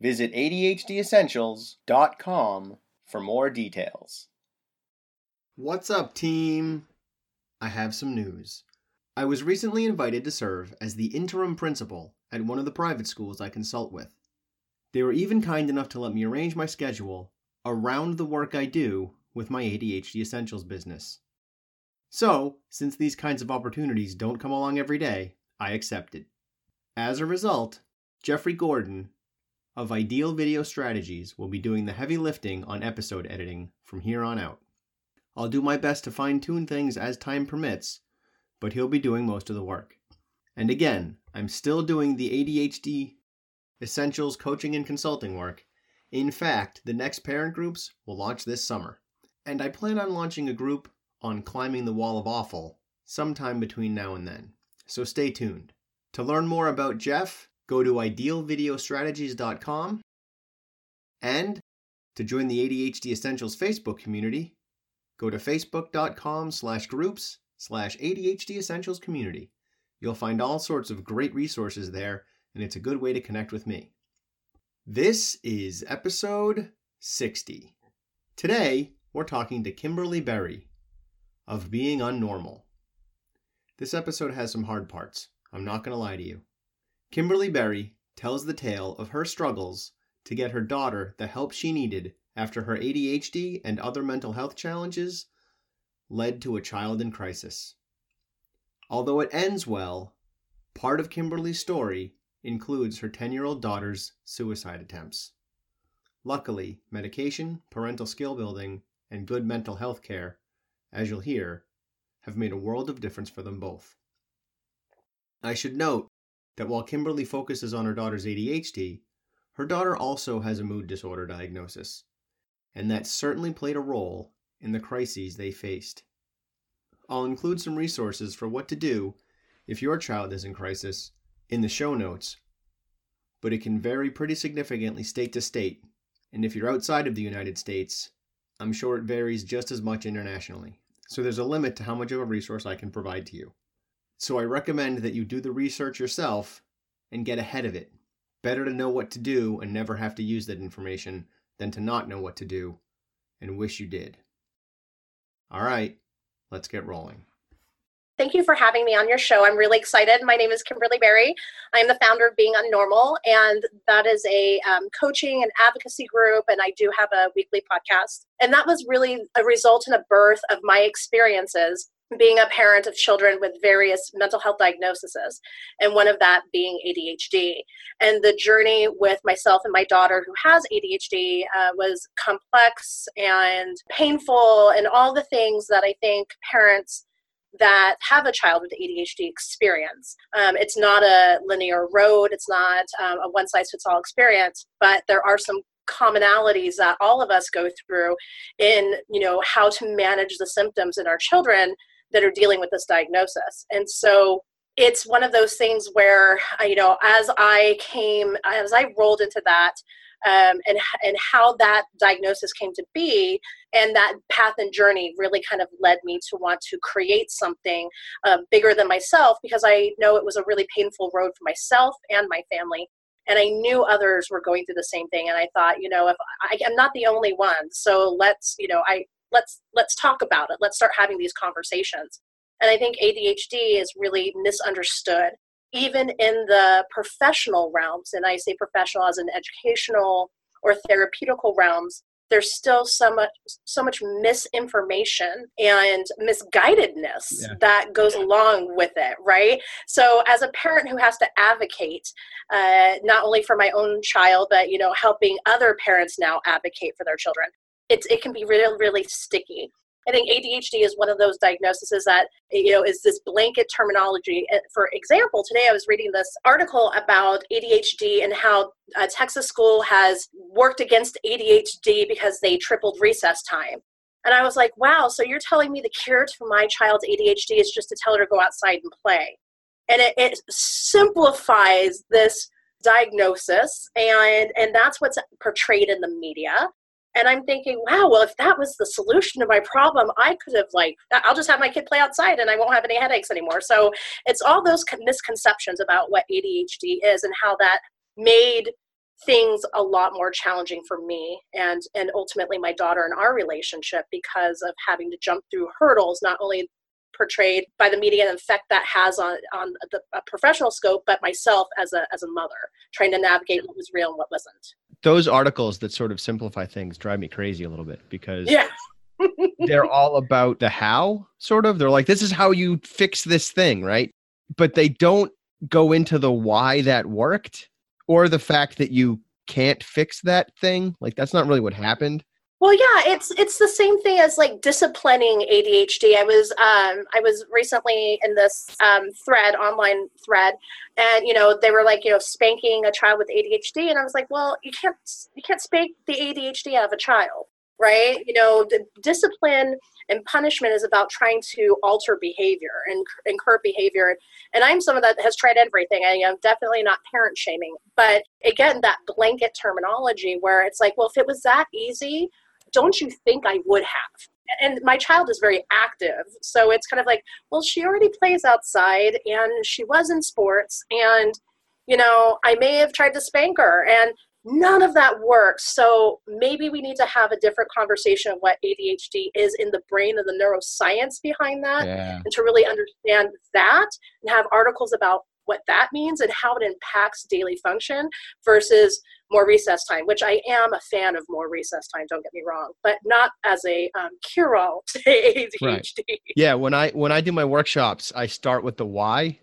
Visit ADHDessentials.com for more details. What's up, team? I have some news. I was recently invited to serve as the interim principal at one of the private schools I consult with. They were even kind enough to let me arrange my schedule around the work I do with my ADHD Essentials business. So, since these kinds of opportunities don't come along every day, I accepted. As a result, Jeffrey Gordon of Ideal Video Strategies will be doing the heavy lifting on episode editing from here on out. I'll do my best to fine tune things as time permits, but he'll be doing most of the work. And again, I'm still doing the ADHD Essentials coaching and consulting work. In fact, the next parent groups will launch this summer. And I plan on launching a group on climbing the wall of awful sometime between now and then. So stay tuned. To learn more about Jeff, go to idealvideostrategies.com. And to join the ADHD Essentials Facebook community, go to facebook.com slash groups slash ADHD Essentials community. You'll find all sorts of great resources there, and it's a good way to connect with me. This is episode 60. Today, we're talking to Kimberly Berry of Being Unnormal. This episode has some hard parts. I'm not going to lie to you. Kimberly Berry tells the tale of her struggles to get her daughter the help she needed after her ADHD and other mental health challenges led to a child in crisis. Although it ends well, part of Kimberly's story includes her 10 year old daughter's suicide attempts. Luckily, medication, parental skill building, and good mental health care, as you'll hear, have made a world of difference for them both. I should note that while Kimberly focuses on her daughter's ADHD, her daughter also has a mood disorder diagnosis, and that certainly played a role in the crises they faced. I'll include some resources for what to do if your child is in crisis in the show notes, but it can vary pretty significantly state to state, and if you're outside of the United States, I'm sure it varies just as much internationally. So there's a limit to how much of a resource I can provide to you. So I recommend that you do the research yourself and get ahead of it. Better to know what to do and never have to use that information than to not know what to do and wish you did. All right, let's get rolling. Thank you for having me on your show. I'm really excited. My name is Kimberly Berry. I'm the founder of Being Unnormal, and that is a um, coaching and advocacy group. And I do have a weekly podcast. And that was really a result and a birth of my experiences being a parent of children with various mental health diagnoses, and one of that being ADHD. And the journey with myself and my daughter, who has ADHD, uh, was complex and painful, and all the things that I think parents that have a child with ADHD experience. Um, it's not a linear road, it's not um, a one size fits all experience, but there are some commonalities that all of us go through in you know how to manage the symptoms in our children that are dealing with this diagnosis. And so it's one of those things where, uh, you know, as I came, as I rolled into that, um, and and how that diagnosis came to be, and that path and journey really kind of led me to want to create something uh, bigger than myself because I know it was a really painful road for myself and my family, and I knew others were going through the same thing, and I thought, you know, if I, I'm not the only one, so let's, you know, I let's let's talk about it. Let's start having these conversations. And i think adhd is really misunderstood even in the professional realms. And i say professional as in educational or therapeutical realms there's still so much so much misinformation and misguidedness yeah. that goes along with it right? So as a parent who has to advocate uh, not only for my own child but you know helping other parents now advocate for their children it's it can be really really sticky I think ADHD is one of those diagnoses that you know is this blanket terminology. For example, today I was reading this article about ADHD and how a Texas school has worked against ADHD because they tripled recess time. And I was like, wow, so you're telling me the cure to my child's ADHD is just to tell her to go outside and play. And it, it simplifies this diagnosis and and that's what's portrayed in the media and i'm thinking wow well if that was the solution to my problem i could have like i'll just have my kid play outside and i won't have any headaches anymore. So it's all those misconceptions about what adhd is and how that made things a lot more challenging for me and and ultimately my daughter and our relationship because of having to jump through hurdles not only portrayed by the media and the effect that has on on the professional scope but myself as a as a mother trying to navigate what was real and what wasn't. Those articles that sort of simplify things drive me crazy a little bit because yeah. they're all about the how sort of. They're like this is how you fix this thing right? But they don't go into the why that worked or the fact that you can't fix that thing. Like that's not really what happened well, yeah, it's it's the same thing as like disciplining ADHD. I was um, I was recently in this um, thread, online thread, and you know they were like you know spanking a child with ADHD, and I was like, well, you can't you can't spank the ADHD out of a child, right? You know, discipline and punishment is about trying to alter behavior and, curb behavior. And I'm someone that has tried everything. I am definitely not parent shaming, but again, that blanket terminology where it's like, well, if it was that easy don't you think I would have? And my child is very active. So it's kind of like, well, she already plays outside and she was in sports. And, you know, I may have tried to spank her. And none of that works. So maybe we need to have a different conversation of what ADHD is in the brain and the neuroscience behind that, yeah. and to really understand that and have articles about what that means and how it impacts daily function versus more recess time, which I am a fan of more recess time. Don't get me wrong, but not as a um, cure-all to ADHD. Right. Yeah, when I when I do my workshops, I start with the why,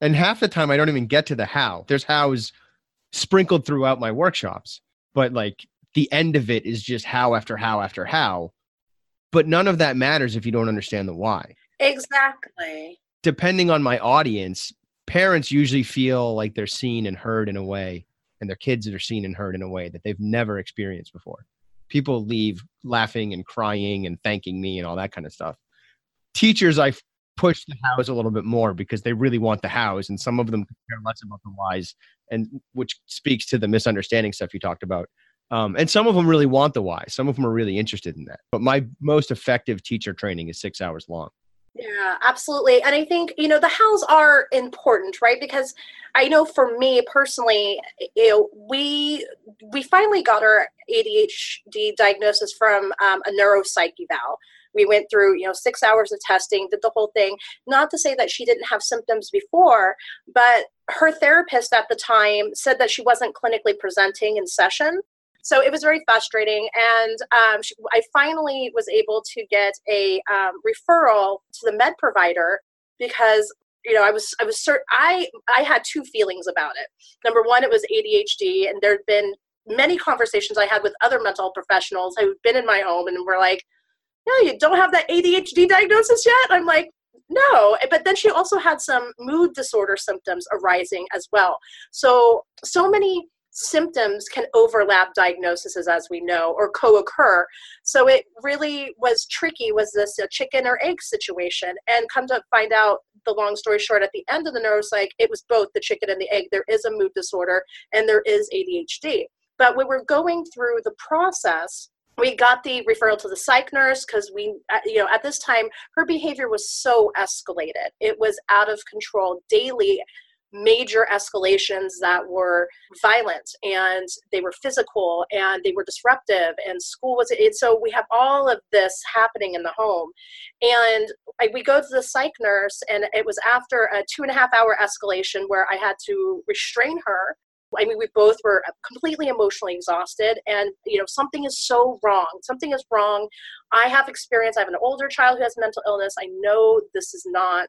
and half the time I don't even get to the how. There's hows sprinkled throughout my workshops, but like the end of it is just how after how after how. But none of that matters if you don't understand the why. Exactly. Depending on my audience, parents usually feel like they're seen and heard in a way and their kids are seen and heard in a way that they've never experienced before. People leave laughing and crying and thanking me and all that kind of stuff. Teachers, I push the hows a little bit more because they really want the hows, and some of them care less about the whys, and which speaks to the misunderstanding stuff you talked about. Um, and some of them really want the why. Some of them are really interested in that. But my most effective teacher training is six hours long. Yeah, absolutely. And I think, you know, the hows are important, right? Because I know for me personally, you know, we we finally got our ADHD diagnosis from um, a neuropsych eval. We went through, you know, six hours of testing, did the whole thing. Not to say that she didn't have symptoms before, but her therapist at the time said that she wasn't clinically presenting in session so it was very frustrating and um, she, i finally was able to get a um, referral to the med provider because you know i was i was cert- i i had two feelings about it. Number one it was adhd and there'd been many conversations i had with other mental professionals who'd been in my home and were like yeah you don't have that adhd diagnosis yet? I'm like no. But then she also had some mood disorder symptoms arising as well. So so many symptoms can overlap diagnoses as we know or co-occur. So it really was tricky was this a chicken or egg situation? And come to find out the long story short at the end of the neuropsych it was both the chicken and the egg. There is a mood disorder and there is adhd but when we're going through the process we got the referral to the psych nurse because we uh, you know at this time her behavior was so escalated. It was out of control daily major escalations that were violent and they were physical and they were disruptive and school was it so we have all of this happening in the home and I, we go to the psych nurse and it was after a two and a half hour escalation where i had to restrain her I mean, we both were completely emotionally exhausted, and you know, something is so wrong. Something is wrong. I have experience. I have an older child who has mental illness. I know this is not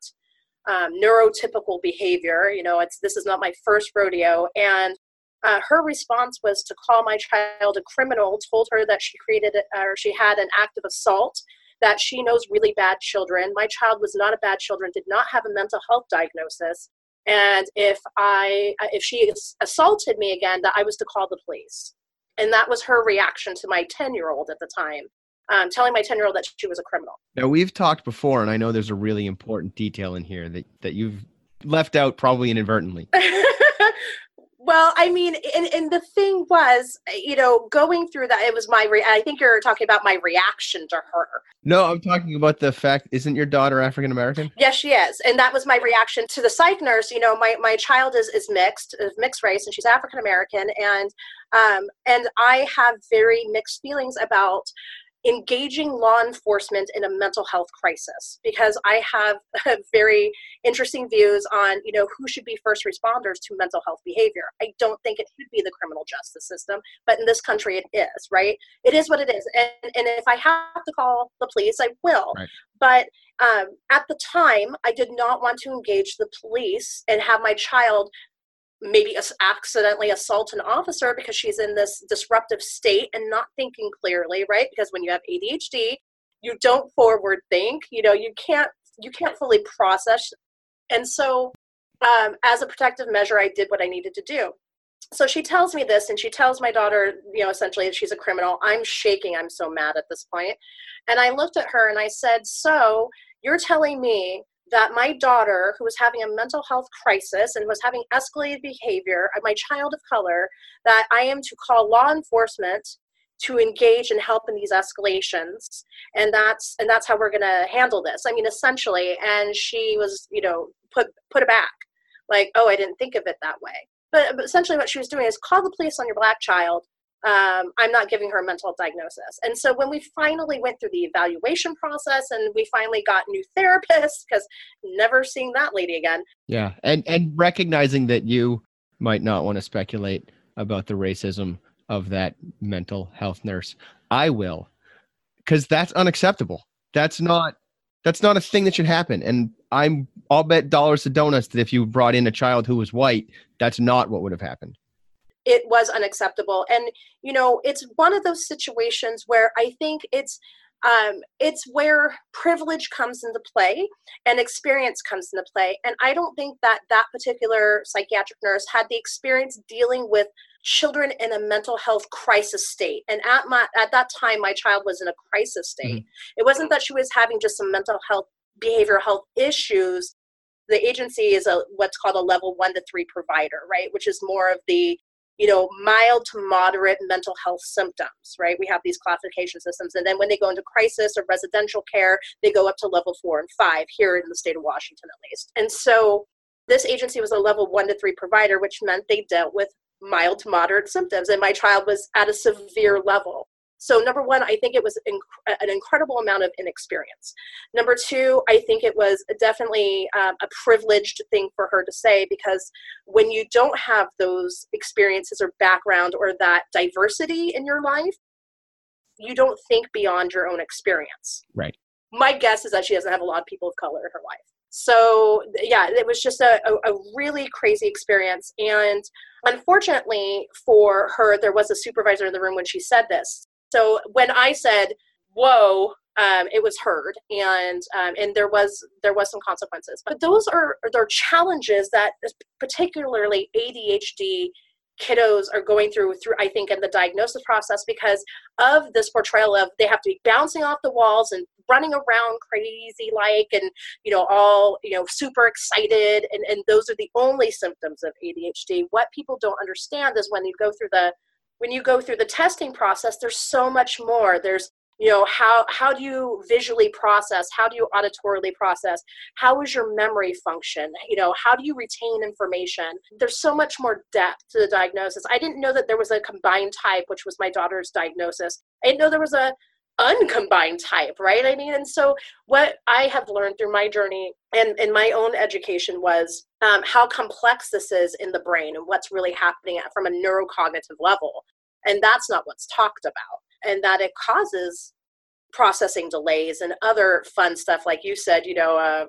um, neurotypical behavior. You know, it's this is not my first rodeo, and uh, her response was to call my child a criminal. Told her that she created or she had an act of assault that she knows really bad children. My child was not a bad children, did not have a mental health diagnosis. And if I if she assaulted me again, that I was to call the police. And that was her reaction to my 10 year old at the time. Um, telling my 10 year old that she was a criminal. Now, we've talked before, and I know there's a really important detail in here that, that you've left out probably inadvertently. Well, I mean, and, and the thing was, you know, going through that, it was my, re- I think you're talking about my reaction to her. No, I'm talking about the fact, isn't your daughter African American? Yes, she is. And that was my reaction to the psych nurse. You know, my, my child is, is mixed, is mixed race, and she's African American. And, um, and I have very mixed feelings about engaging law enforcement in a mental health crisis because I have very interesting views on you know who should be first responders to mental health behavior. I don't think it should be the criminal justice system, but in this country it is, right? It is what it is, and and if I have to call the police, I will. Right. But um, at the time, I did not want to engage the police and have my child maybe accidentally assault an officer because she's in this disruptive state and not thinking clearly right? Because when you have adhd you don't forward think you know you can't you can't fully process. And so um, as a protective measure i did what i needed to do. So she tells me this and she tells my daughter you know essentially that she's a criminal. I'm shaking. I'm so mad at this point. And i looked at her and i said so you're telling me that my daughter, who was having a mental health crisis and was having escalated behavior, uh, my child of color, that I am to call law enforcement to engage and help in these escalations. And that's and that's how we're going to handle this. I mean essentially and she was you know put put it back like oh i didn't think of it that way. But, but essentially what she was doing is call the police on your black child um, I'm not giving her a mental diagnosis. And so when we finally went through the evaluation process and we finally got new therapists, because never seeing that lady again. Yeah. And and recognizing that you might not want to speculate about the racism of that mental health nurse. I will. Because that's unacceptable. That's not that's not a thing that should happen. And I'm I'll bet dollars to donuts that if you brought in a child who was white, that's not what would have happened it was unacceptable. And you know it's one of those situations where i think it's um, it's where privilege comes into play and experience comes into play. And i don't think that that particular psychiatric nurse had the experience dealing with children in a mental health crisis state. And at my at that time my child was in a crisis state. Mm-hmm. it wasn't that she was having just some mental health behavioral health issues. The agency is a what's called a level one to three provider right? Which is more of the you know, mild to moderate mental health symptoms, right? We have these classification systems. And then when they go into crisis or residential care, they go up to level four and five here in the state of Washington, at least. And so this agency was a level one to three provider, which meant they dealt with mild to moderate symptoms. And my child was at a severe level. So, number one, I think it was inc- an incredible amount of inexperience. Number two, I think it was definitely um, a privileged thing for her to say because when you don't have those experiences or background or that diversity in your life, you don't think beyond your own experience. Right. My guess is that she doesn't have a lot of people of color in her life. So, yeah, it was just a, a, a really crazy experience. And unfortunately for her, there was a supervisor in the room when she said this. So when I said, whoa, um, it was heard and um, and there was there was some consequences. But those are are challenges that particularly adhd kiddos are going through through i think in the diagnosis process because of this portrayal of they have to be bouncing off the walls and running around crazy like and you know all you know super excited. And, and those are the only symptoms of adhd what people don't understand is when you go through the when you go through the testing process there's so much more. There's you know how how do you visually process? How do you auditorily process? How is your memory function? You know how do you retain information? There's so much more depth to the diagnosis. I didn't know that there was a combined type which was my daughter's diagnosis. I didn't know there was a uncombined type right? I mean and so what i have learned through my journey and in my own education was um, how complex this is in the brain and what's really happening from a neurocognitive level. And that's not what's talked about. And that it causes processing delays and other fun stuff like you said you know uh,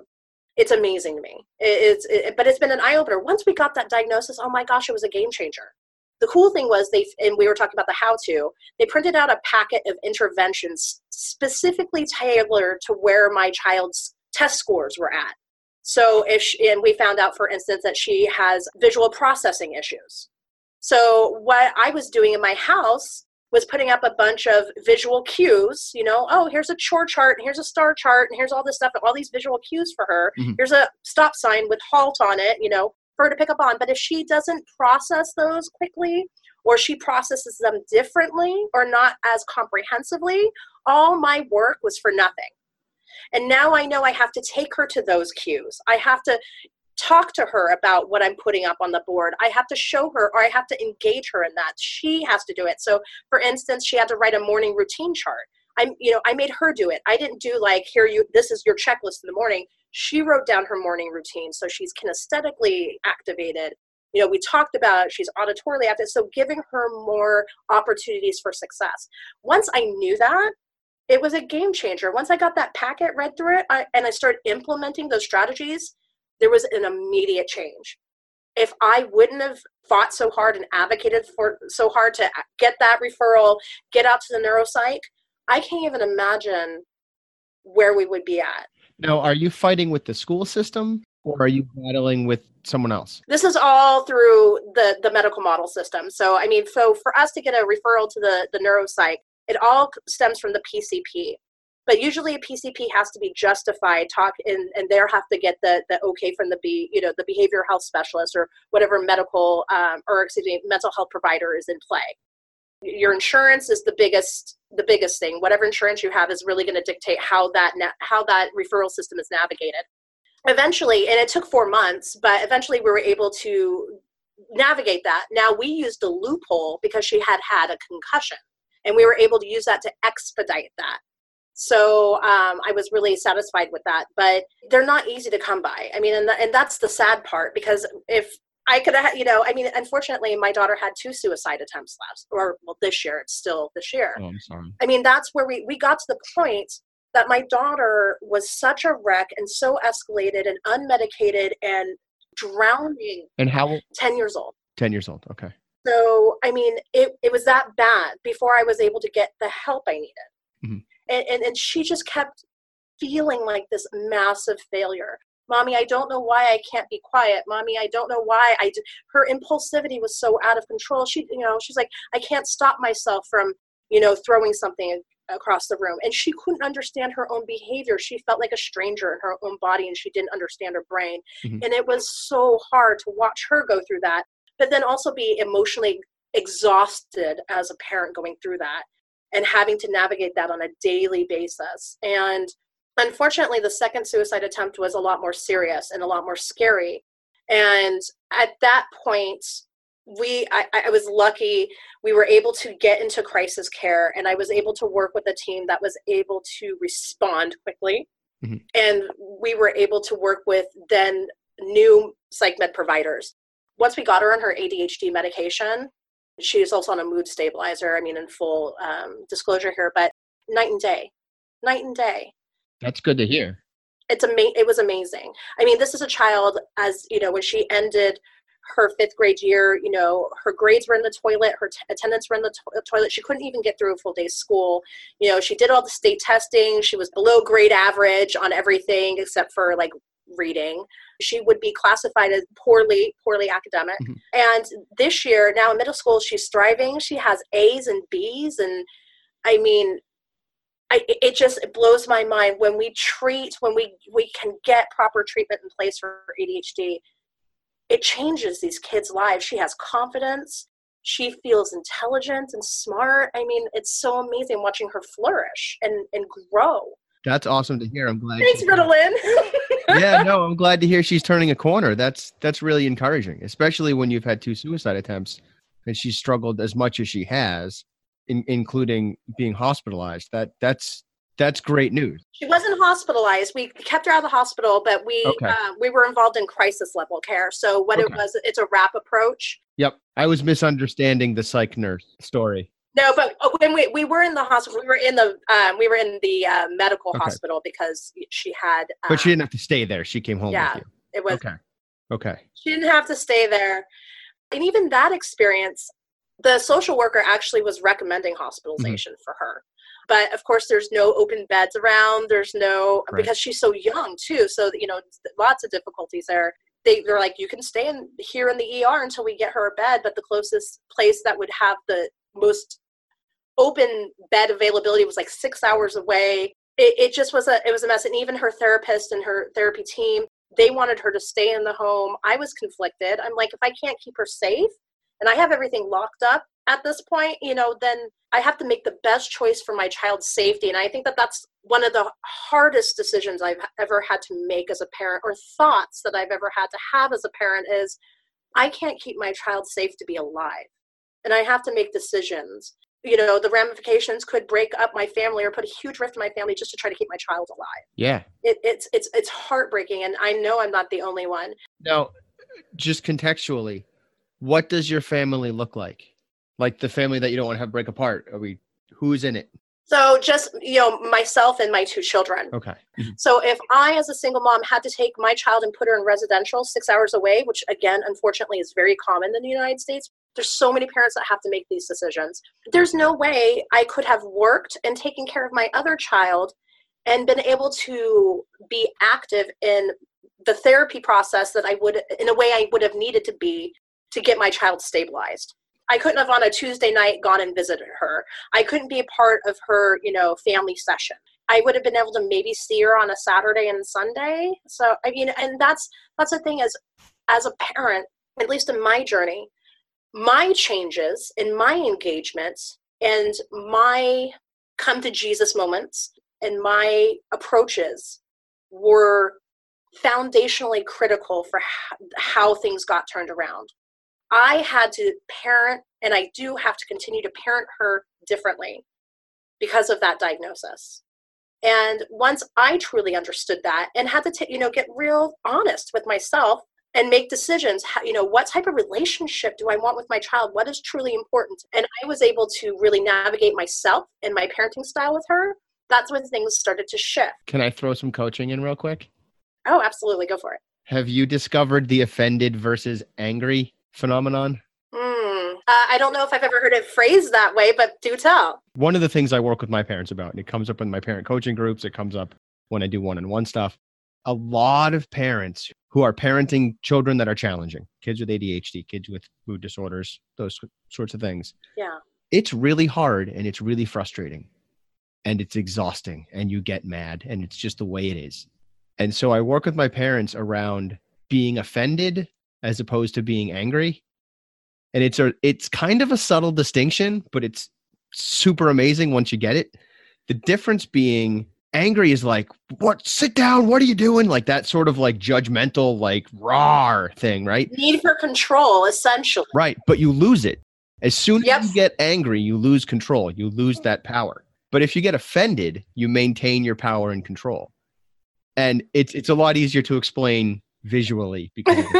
it's amazing to me. It's it, but it's been an eye-opener. Once we got that diagnosis oh my gosh it was a game changer the cool thing was they and we were talking about the how to they printed out a packet of interventions specifically tailored to where my child's test scores were at. So if she, and we found out for instance that she has visual processing issues. So what i was doing in my house was putting up a bunch of visual cues you know oh here's a chore chart and here's a star chart and here's all this stuff all these visual cues for her. Mm-hmm. here's a stop sign with halt on it you know for her to pick up on. But if she doesn't process those quickly, or she processes them differently or not as comprehensively, all my work was for nothing. And now I know I have to take her to those cues. I have to talk to her about what I'm putting up on the board. I have to show her or I have to engage her in that. She has to do it. So for instance, she had to write a morning routine chart. I you know, I made her do it. I didn't do like here you this is your checklist in the morning. She wrote down her morning routine so she's kinesthetically activated. You know we talked about she's auditorily active so giving her more opportunities for success. Once i knew that it was a game changer. Once i got that packet read through it I, and i started implementing those strategies there was an immediate change. If i wouldn't have fought so hard and advocated for so hard to get that referral get out to the neuropsych i can't even imagine where we would be at now, are you fighting with the school system or are you battling with someone else? This is all through the, the medical model system. So, I mean, so for us to get a referral to the, the neuropsych, it all stems from the PCP. But usually a PCP has to be justified, talk and, and there have to get the, the okay from the be you know the behavioral health specialist or whatever medical um, or excuse me mental health provider is in play your insurance is the biggest the biggest thing. Whatever insurance you have is really going to dictate how that na- how that referral system is navigated. Eventually and it took four months but eventually we were able to navigate that. Now we used a loophole because she had had a concussion and we were able to use that to expedite that. So um, i was really satisfied with that but they're not easy to come by. I mean and, th- and that's the sad part because if I could have, you know, I mean, unfortunately, my daughter had two suicide attempts last, or well, this year. It's still this year. Oh, I'm sorry. I mean, that's where we we got to the point that my daughter was such a wreck and so escalated and unmedicated and drowning. And how? Ten years old. Ten years old. Okay. So I mean, it it was that bad before I was able to get the help I needed, mm-hmm. and, and and she just kept feeling like this massive failure mommy i don't know why i can't be quiet. Mommy i don't know why i did. her impulsivity was so out of control. She you know she's like i can't stop myself from you know throwing something across the room. And she couldn't understand her own behavior. She felt like a stranger in her own body and she didn't understand her brain. Mm-hmm. and it was so hard to watch her go through that but then also be emotionally exhausted as a parent going through that and having to navigate that on a daily basis. And Unfortunately, the second suicide attempt was a lot more serious and a lot more scary. And at that point, we I, I, was lucky we were able to get into crisis care and i was able to work with a team that was able to respond quickly mm-hmm. and we were able to work with then new psych med providers once we got her on her adhd medication she's also on a mood stabilizer i mean in full um, disclosure here but night and day night and day that's good to hear. It's ama- It was amazing. I mean, this is a child, as you know, when she ended her fifth grade year, you know, her grades were in the toilet, her t- attendance were in the to- toilet. She couldn't even get through a full day's school. You know, she did all the state testing. She was below grade average on everything except for like reading. She would be classified as poorly, poorly academic. Mm-hmm. And this year, now in middle school, she's thriving. She has A's and B's, and I mean, I, it just it blows my mind when we treat when we we can get proper treatment in place for ADHD it changes these kids lives. She has confidence. She feels intelligent and smart. I mean it's so amazing watching her flourish and and grow. That's awesome to hear. I'm glad thanks ritalin yeah no i'm glad to hear she's turning a corner. That's that's really encouraging especially when you've had two suicide attempts and she's struggled as much as she has in, including being hospitalized. That that's that's great news. She wasn't hospitalized. We kept her out of the hospital, but we okay. uh, we were involved in crisis level care. So what okay. it was, it's a wrap approach. Yep, I was misunderstanding the psych nurse story. No, but uh, when we, we were in the hospital, we were in the um, we were in the uh, medical okay. hospital because she had. Um, but she didn't have to stay there. She came home. Yeah, it was okay. Okay. She didn't have to stay there, and even that experience, the social worker actually was recommending hospitalization mm-hmm. for her. But of course there's no open beds around. There's no right. because she's so young too. So you know lots of difficulties there. They, they're like you can stay in here in the er until we get her a bed. But the closest place that would have the most open bed availability was like six hours away. It, it just was a it was a mess. And even her therapist and her therapy team they wanted her to stay in the home. I was conflicted. I'm like if i can't keep her safe and i have everything locked up at this point you know then i have to make the best choice for my child's safety. And i think that that's one of the hardest decisions i've ever had to make as a parent or thoughts that i've ever had to have as a parent is i can't keep my child safe to be alive. And i have to make decisions. You know the ramifications could break up my family or put a huge rift in my family just to try to keep my child alive. Yeah. It, it's it's it's heartbreaking and i know i'm not the only one. Now just contextually what does your family look like like the family that you don't want to have break apart are we who's in it so just you know myself and my two children okay mm-hmm. so if i as a single mom had to take my child and put her in residential six hours away which again unfortunately is very common in the united states there's so many parents that have to make these decisions. There's no way I could have worked and taken care of my other child and been able to be active in the therapy process that I would, in a way, I would have needed to be to get my child stabilized. I couldn't have on a Tuesday night gone and visited her. I couldn't be a part of her, you know, family session. I would have been able to maybe see her on a Saturday and Sunday. So I mean, and that's that's the thing is, as a parent, at least in my journey, my changes in my engagements and my come to Jesus moments and my approaches were foundationally critical for how things got turned around. I had to parent, and I do have to continue to parent her differently because of that diagnosis. And once I truly understood that and had to, t- you know, get real honest with myself and make decisions how, you know what type of relationship do i want with my child? What is truly important? And i was able to really navigate myself and my parenting style with her. That's when things started to shift. Can i throw some coaching in real quick? Oh absolutely. Go for it. Have you discovered the offended versus angry phenomenon mm, uh, i don't know if i've ever heard it phrased that way but do tell one of the things i work with my parents about and it comes up in my parent coaching groups it comes up when i do one-on-one stuff a lot of parents who are parenting children that are challenging kids with ADHD, kids with mood disorders, those sorts of things. Yeah. It's really hard and it's really frustrating and it's exhausting and you get mad and it's just the way it is. And so I work with my parents around being offended as opposed to being angry. And it's a it's kind of a subtle distinction, but it's super amazing once you get it. The difference being angry is like what? Sit down. What are you doing? Like that sort of like judgmental like raw thing right? Need for control essentially. Right but you lose it. As soon yep. as you get angry you lose control. You lose that power. But if you get offended you maintain your power and control. And it's it's a lot easier to explain visually because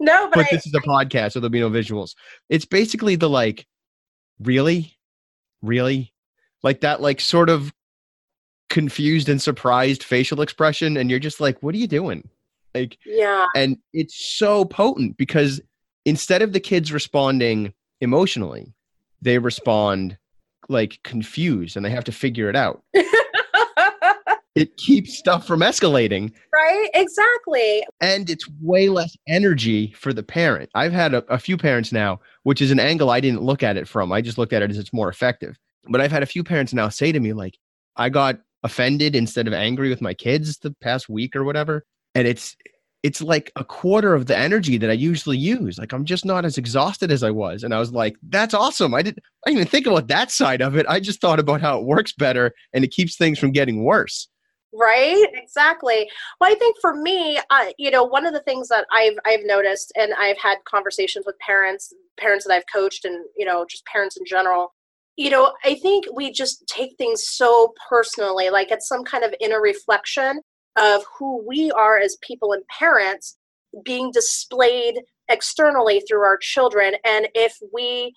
no but, but I, this is a podcast so there'll be no visuals. It's basically the like really? Really? Like that like sort of confused and surprised facial expression and you're just like what are you doing? Like yeah. and it's so potent because instead of the kids responding emotionally they respond like confused and they have to figure it out it keeps stuff from escalating right exactly and it's way less energy for the parent i've had a, a few parents now which is an angle i didn't look at it from i just looked at it as it's more effective but i've had a few parents now say to me like i got offended instead of angry with my kids the past week or whatever and it's it's like a quarter of the energy that I usually use. Like I'm just not as exhausted as I was. And I was like, that's awesome. I didn't I didn't even think about that side of it. I just thought about how it works better and it keeps things from getting worse. Right, exactly. Well, I think for me, uh, you know, one of the things that I've I've noticed, and I've had conversations with parents, parents that I've coached, and you know, just parents in general, you know, I think we just take things so personally, like it's some kind of inner reflection of who we are as people and parents being displayed externally through our children. And if we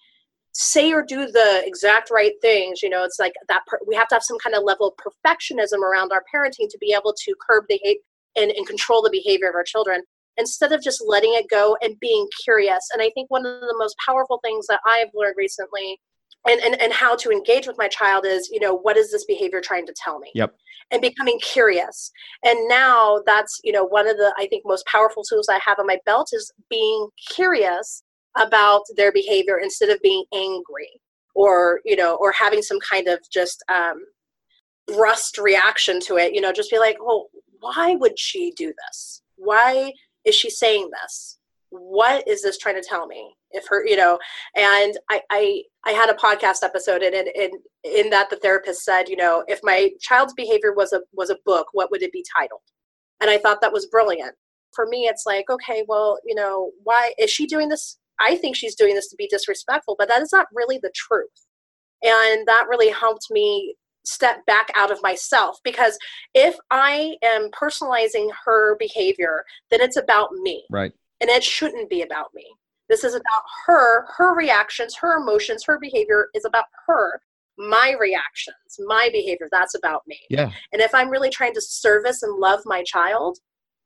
say or do the exact right things, you know, it's like that per- we have to have some kind of level of perfectionism around our parenting to be able to curb the hate and, and control the behavior of our children. instead of just letting it go and being curious. And I think one of the most powerful things that I've learned recently and, and, and how to engage with my child is, you know, what is this behavior trying to tell me? Yep. And becoming curious. And now that's, you know, one of the, I think, most powerful tools I have on my belt is being curious about their behavior instead of being angry or, you know, or having some kind of just um, brusque reaction to it, you know, just be like, well, why would she do this? Why is she saying this? What is this trying to tell me? If her, you know, and I, I, I had a podcast episode, and in in that the therapist said, you know, if my child's behavior was a was a book, what would it be titled? And I thought that was brilliant. For me, it's like, okay, well, you know, why is she doing this? I think she's doing this to be disrespectful, but that is not really the truth. And that really helped me step back out of myself because if I am personalizing her behavior, then it's about me. Right. And it shouldn't be about me. This is about her, her reactions, her emotions, her behavior is about her. My reactions, my behavior, that's about me. Yeah. And if I'm really trying to service and love my child,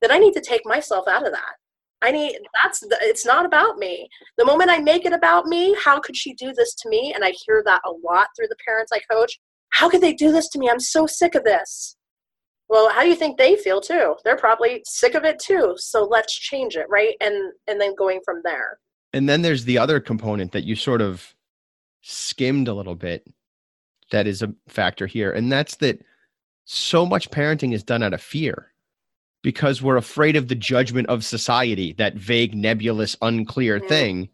then I need to take myself out of that. I need that's the, it's not about me. The moment I make it about me, how could she do this to me? And I hear that a lot through the parents I coach how could they do this to me? I'm so sick of this. Well, how do you think they feel too? They're probably sick of it too. So let's change it, right? And and then going from there. And then there's the other component that you sort of skimmed a little bit that is a factor here, and that's that so much parenting is done out of fear because we're afraid of the judgment of society, that vague, nebulous, unclear mm-hmm. thing.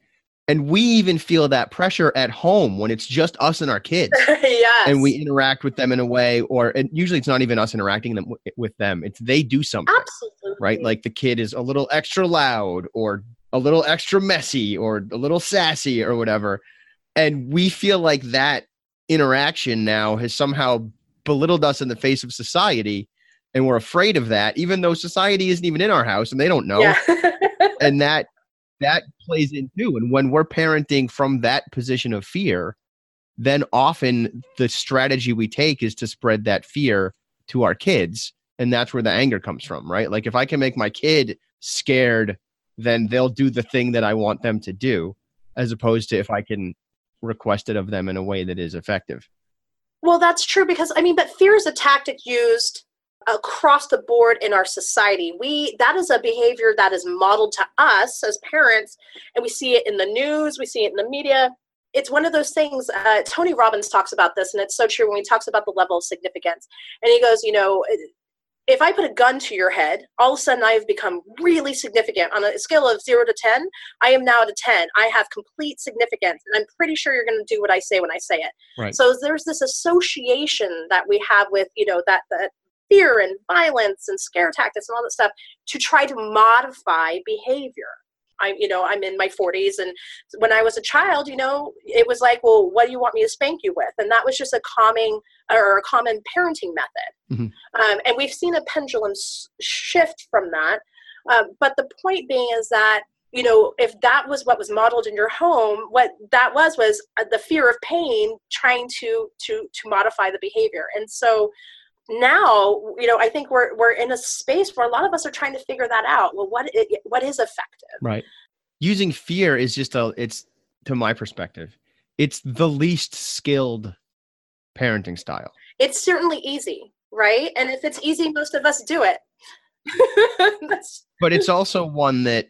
And we even feel that pressure at home when it's just us and our kids. Yes. and we interact with them in a way or and usually it's not even us interacting them with them. It's they do something absolutely. right? Like the kid is a little extra loud or a little extra messy or a little sassy or whatever. And we feel like that interaction now has somehow belittled us in the face of society and we're afraid of that even though society isn't even in our house and they don't know yeah. and that that plays in too. And when we're parenting from that position of fear, then often the strategy we take is to spread that fear to our kids. And that's where the anger comes from, right? Like if I can make my kid scared, then they'll do the thing that I want them to do, as opposed to if I can request it of them in a way that is effective. Well, that's true because I mean, but fear is a tactic used across the board in our society. We that is a behavior that is modeled to us as parents and we see it in the news we see it in the media. It's one of those things uh, tony robbins talks about this and it's so true when he talks about the level of significance. And he goes you know if i put a gun to your head all of a sudden i have become really significant. On a scale of 0 to 10 i am now at a 10 i have complete significance and i'm pretty sure you're going to do what i say when i say it. Right. so there's this association that we have with you know that that fear and violence and scare tactics and all that stuff to try to modify behavior. I'm, you know, I'm in my 40s, and when I was a child, you know, it was like, well, what do you want me to spank you with? And that was just a calming or a common parenting method. Mm-hmm. Um, and we've seen a pendulum shift from that. Um, but the point being is that you know if that was what was modeled in your home what that was was uh, the fear of pain trying to to to modify the behavior and so now you know i think we're we're in a space where a lot of us are trying to figure that out. Well what it, what is effective? Right. Using fear is just a it's to my perspective it's the least skilled parenting style. It's certainly easy right? And if it's easy most of us do it. But it's also one that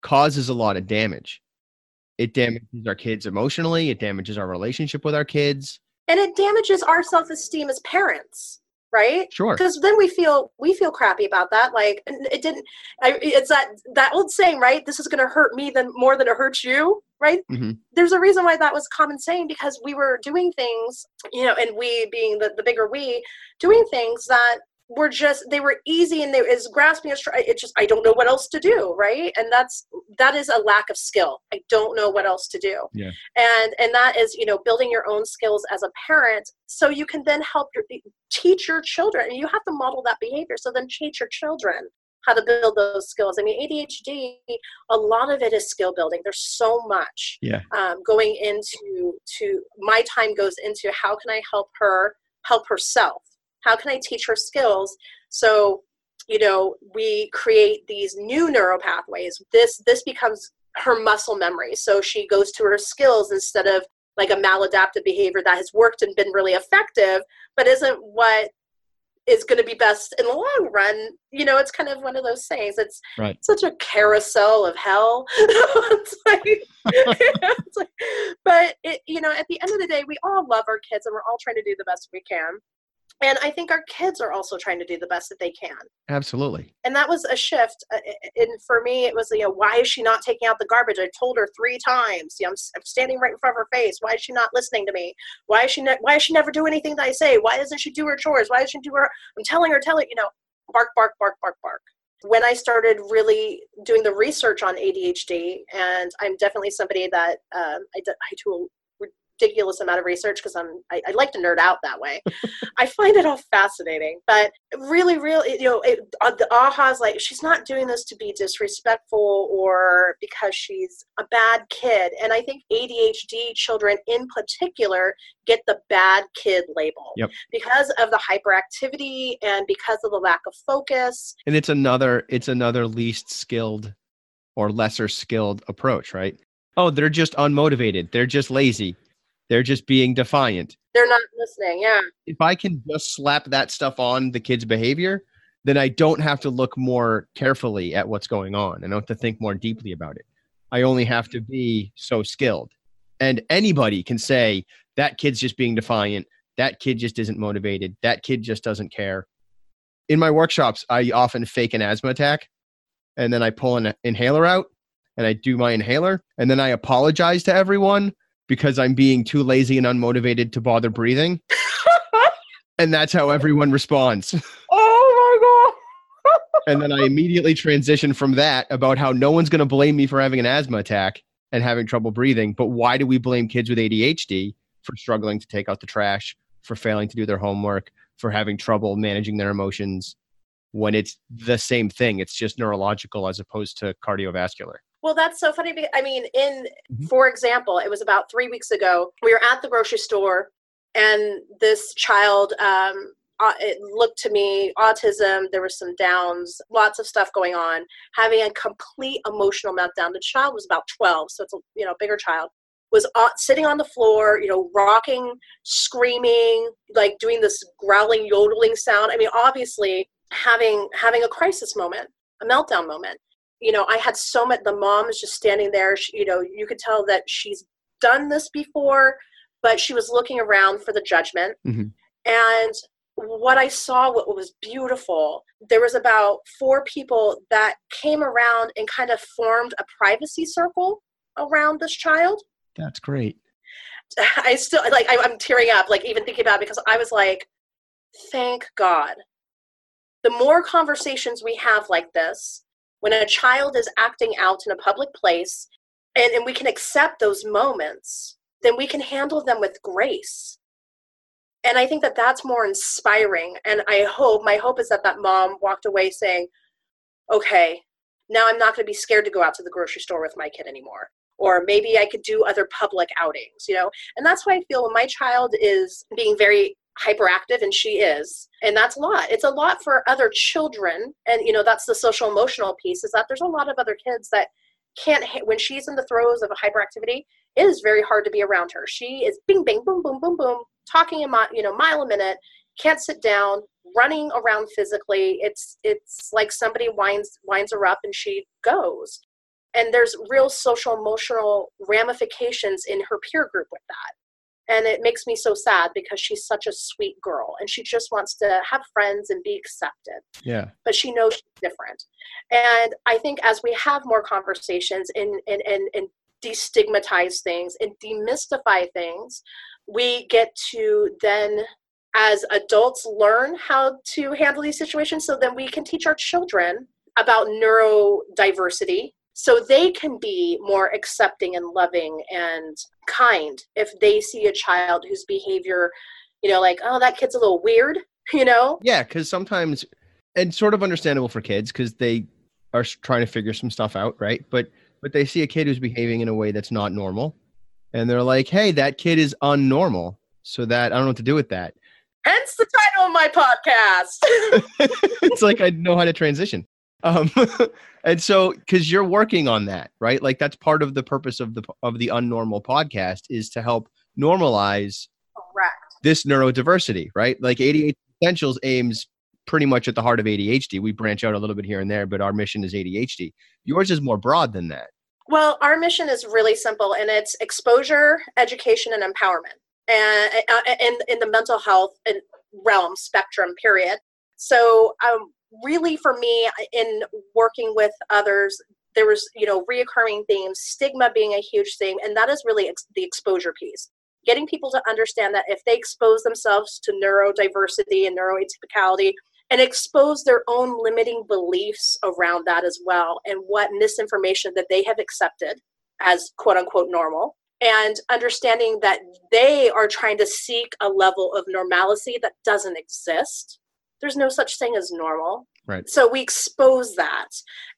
causes a lot of damage. It mm-hmm. damages our kids emotionally it damages our relationship with our kids. And it damages our self-esteem as parents right? Sure. Because then we feel we feel crappy about that like it didn't I, it's that that old saying right? This is going to hurt me than more than it hurts you right? Mm-hmm. there's a reason why that was common saying because we were doing things you know and we being the, the bigger we doing things that were just they were easy and they is grasping a it just i don't know what else to do right? And that's that is a lack of skill. I don't know what else to do. Yeah. And and that is you know building your own skills as a parent so you can then help your teach your children. And you have to model that behavior. So then teach your children how to build those skills. I mean adhd a lot of it is skill building. There's so much yeah. um, going into to my time goes into how can i help her help herself how can I teach her skills? So you know we create these new neural pathways. This this becomes her muscle memory. So she goes to her skills instead of like a maladaptive behavior that has worked and been really effective but isn't what is going to be best in the long run. You know it's kind of one of those things it's right. such a carousel of hell. It's like, it's like, but it, you know at the end of the day we all love our kids and we're all trying to do the best we can and i think our kids are also trying to do the best that they can. Absolutely. And that was a shift uh, and for me it was you know why is she not taking out the garbage? I told her three times you know, I'm, I'm standing right in front of her face. Why is she not listening to me? Why is she ne- why does she never do anything that i say? Why doesn't she do her chores? Why doesn't she do her i'm telling her telling you know bark bark bark bark bark. When i started really doing the research on adhd and i'm definitely somebody that um, I, d- I do ridiculous amount of research because I'm I, I, like to nerd out that way. I find it all fascinating, but really, really, you know, it, uh, the aha's like she's not doing this to be disrespectful or because she's a bad kid. And I think ADHD children in particular get the bad kid label yep. because of the hyperactivity and because of the lack of focus. And it's another it's another least skilled or lesser skilled approach, right? Oh, they're just unmotivated. They're just lazy they're just being defiant. They're not listening. Yeah. If I can just slap that stuff on the kid's behavior, then I don't have to look more carefully at what's going on. I don't have to think more deeply about it. I only have to be so skilled. And anybody can say that kid's just being defiant. That kid just isn't motivated. That kid just doesn't care. In my workshops, I often fake an asthma attack and then I pull an inhaler out and I do my inhaler and then I apologize to everyone because I'm being too lazy and unmotivated to bother breathing. and that's how everyone responds. Oh my God. and then I immediately transition from that about how no one's going to blame me for having an asthma attack and having trouble breathing. But why do we blame kids with ADHD for struggling to take out the trash, for failing to do their homework, for having trouble managing their emotions when it's the same thing? It's just neurological as opposed to cardiovascular. Well, that's so funny. Because, I mean, in mm-hmm. for example, it was about three weeks ago. We were at the grocery store, and this child um, uh, it looked to me autism there was some downs lots of stuff going on having a complete emotional meltdown the child was about 12 so it's a you know bigger child was uh, sitting on the floor you know rocking screaming like doing this growling yodeling sound i mean obviously having having a crisis moment a meltdown moment you know, I had so much, the mom is just standing there, she, you know, you could tell that she's done this before, but she was looking around for the judgment. Mm-hmm. And what I saw, what was beautiful, there was about four people that came around and kind of formed a privacy circle around this child. That's great. I still like I, I'm tearing up, like even thinking about it because I was like, thank God. The more conversations we have like this, when a child is acting out in a public place and, and we can accept those moments then we can handle them with grace. And i think that that's more inspiring. And i hope my hope is that that mom walked away saying okay now i'm not going to be scared to go out to the grocery store with my kid anymore. Or maybe i could do other public outings you know? And that's why i feel when my child is being very hyperactive and she is. And that's a lot. It's a lot for other children. And you know that's the social emotional piece is that there's a lot of other kids that can't when she's in the throes of a hyperactivity it is very hard to be around her. She is bing bing boom boom boom boom talking a mile you know mile a minute can't sit down running around physically. It's it's like somebody winds winds her up and she goes. And there's real social emotional ramifications in her peer group with that and it makes me so sad because she's such a sweet girl and she just wants to have friends and be accepted. Yeah. But she knows she's different. And i think as we have more conversations and and and, and destigmatize things and demystify things we get to then as adults learn how to handle these situations so then we can teach our children about neurodiversity so they can be more accepting and loving and kind if they see a child whose behavior you know like oh that kid's a little weird you know yeah because sometimes and sort of understandable for kids because they are trying to figure some stuff out right but but they see a kid who's behaving in a way that's not normal and they're like hey that kid is unnormal so that i don't know what to do with that Hence the title of my podcast. it's like I know how to transition. Um, and so, because you're working on that, right? Like that's part of the purpose of the of the Unnormal podcast is to help normalize Correct. this neurodiversity, right? Like ADHD Essentials aims pretty much at the heart of ADHD. We branch out a little bit here and there, but our mission is ADHD. Yours is more broad than that. Well, our mission is really simple, and it's exposure, education, and empowerment, and uh, in in the mental health and realm spectrum. Period. So, um, really, for me, in working with others, there was you know reoccurring themes, stigma being a huge thing, and that is really ex- the exposure piece. Getting people to understand that if they expose themselves to neurodiversity and neuroatypicality, and expose their own limiting beliefs around that as well and what misinformation that they have accepted as quote unquote normal and understanding that they are trying to seek a level of normalcy that doesn't exist there's no such thing as normal right so we expose that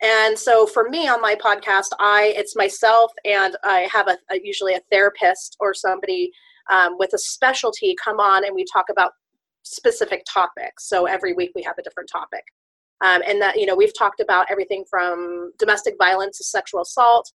and so for me on my podcast i it's myself and i have a, a usually a therapist or somebody um, with a specialty come on and we talk about specific topics. So every week we have a different topic. Um, and that, you know, we've talked about everything from domestic violence to sexual assault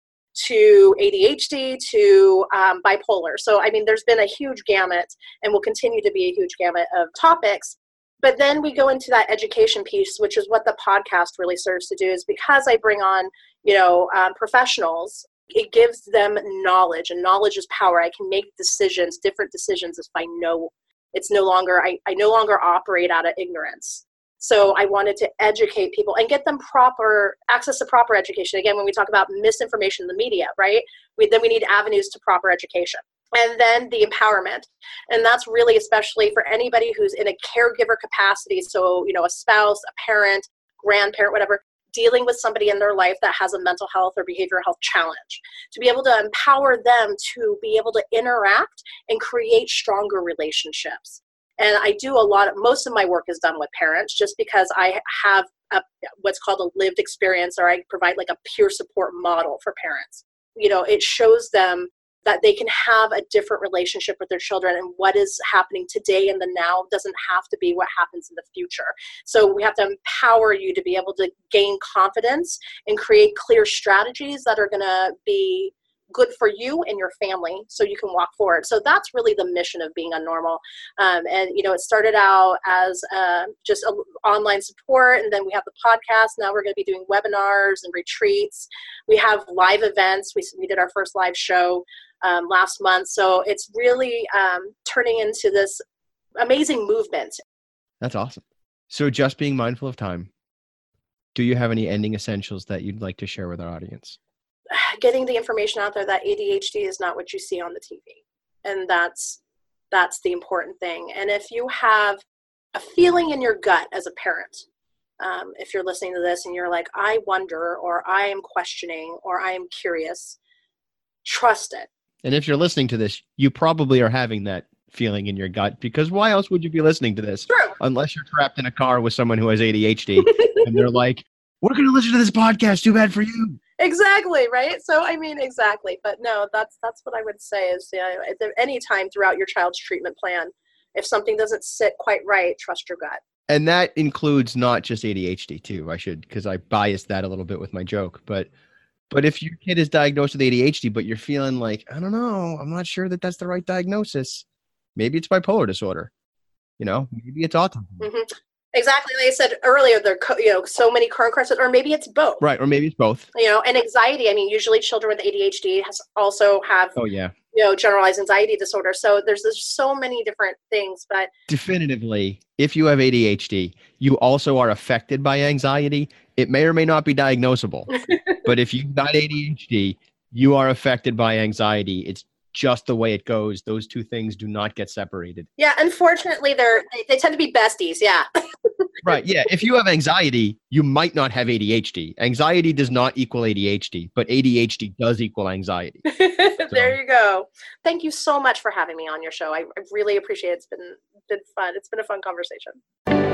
to ADHD to um, bipolar. So, I mean, there's been a huge gamut and will continue to be a huge gamut of topics. But then we go into that education piece, which is what the podcast really serves to do, is because I bring on, you know, um, professionals it gives them knowledge and knowledge is power. I can make decisions different decisions if i know it's no longer I, I no longer operate out of ignorance. So i wanted to educate people and get them proper access to proper education. Again when we talk about misinformation in the media right? We, then we need avenues to proper education and then the empowerment and that's really especially for anybody who's in a caregiver capacity so you know a spouse a parent grandparent whatever dealing with somebody in their life that has a mental health or behavioral health challenge, to be able to empower them to be able to interact and create stronger relationships. And I do a lot of most of my work is done with parents just because I have a, what's called a lived experience or I provide like a peer support model for parents. You know, it shows them that they can have a different relationship with their children and what is happening today and the now doesn't have to be what happens in the future. So we have to empower you to be able to gain confidence and create clear strategies that are going to be good for you and your family so you can walk forward. So that's really the mission of being unnormal um, and you know it started out as uh, just a, online support and then we have the podcast. Now we're going to be doing webinars and retreats. We have live events. We, we did our first live show um, last month. So it's really um, turning into this amazing movement. That's awesome. So, just being mindful of time, do you have any ending essentials that you'd like to share with our audience? Getting the information out there that ADHD is not what you see on the TV, and that's that's the important thing. And if you have a feeling in your gut as a parent, um, if you're listening to this and you're like, I wonder, or I am questioning, or I am curious, trust it. And if you're listening to this, you probably are having that feeling in your gut because why else would you be listening to this? True. Unless you're trapped in a car with someone who has ADHD and they're like, we're going to listen to this podcast. Too bad for you. Exactly. Right. So, I mean, exactly. But no, that's, that's what I would say is, yeah, at any time throughout your child's treatment plan, if something doesn't sit quite right, trust your gut. And that includes not just ADHD too. I should, because I biased that a little bit with my joke, but but if your kid is diagnosed with ADHD, but you're feeling like, I don't know, I'm not sure that that's the right diagnosis. Maybe it's bipolar disorder. You know, maybe it's autism. Mm-hmm. Exactly. Like I said earlier, there are you know so many current crises, or maybe it's both. Right, or maybe it's both. You know, and anxiety. I mean, usually children with ADHD has also have. Oh yeah. You know, generalized anxiety disorder. So there's there's so many different things, but definitively, if you have ADHD, you also are affected by anxiety. It may or may not be diagnosable, but if you've got ADHD, you are affected by anxiety. It's just the way it goes. Those two things do not get separated. Yeah, unfortunately, they're they, they tend to be besties. Yeah. right. Yeah. If you have anxiety, you might not have ADHD. Anxiety does not equal ADHD, but ADHD does equal anxiety. there you go. Thank you so much for having me on your show. I, I really appreciate it. It's been been fun. It's been a fun conversation.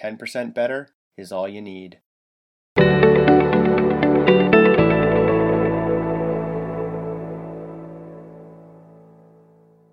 10% better is all you need.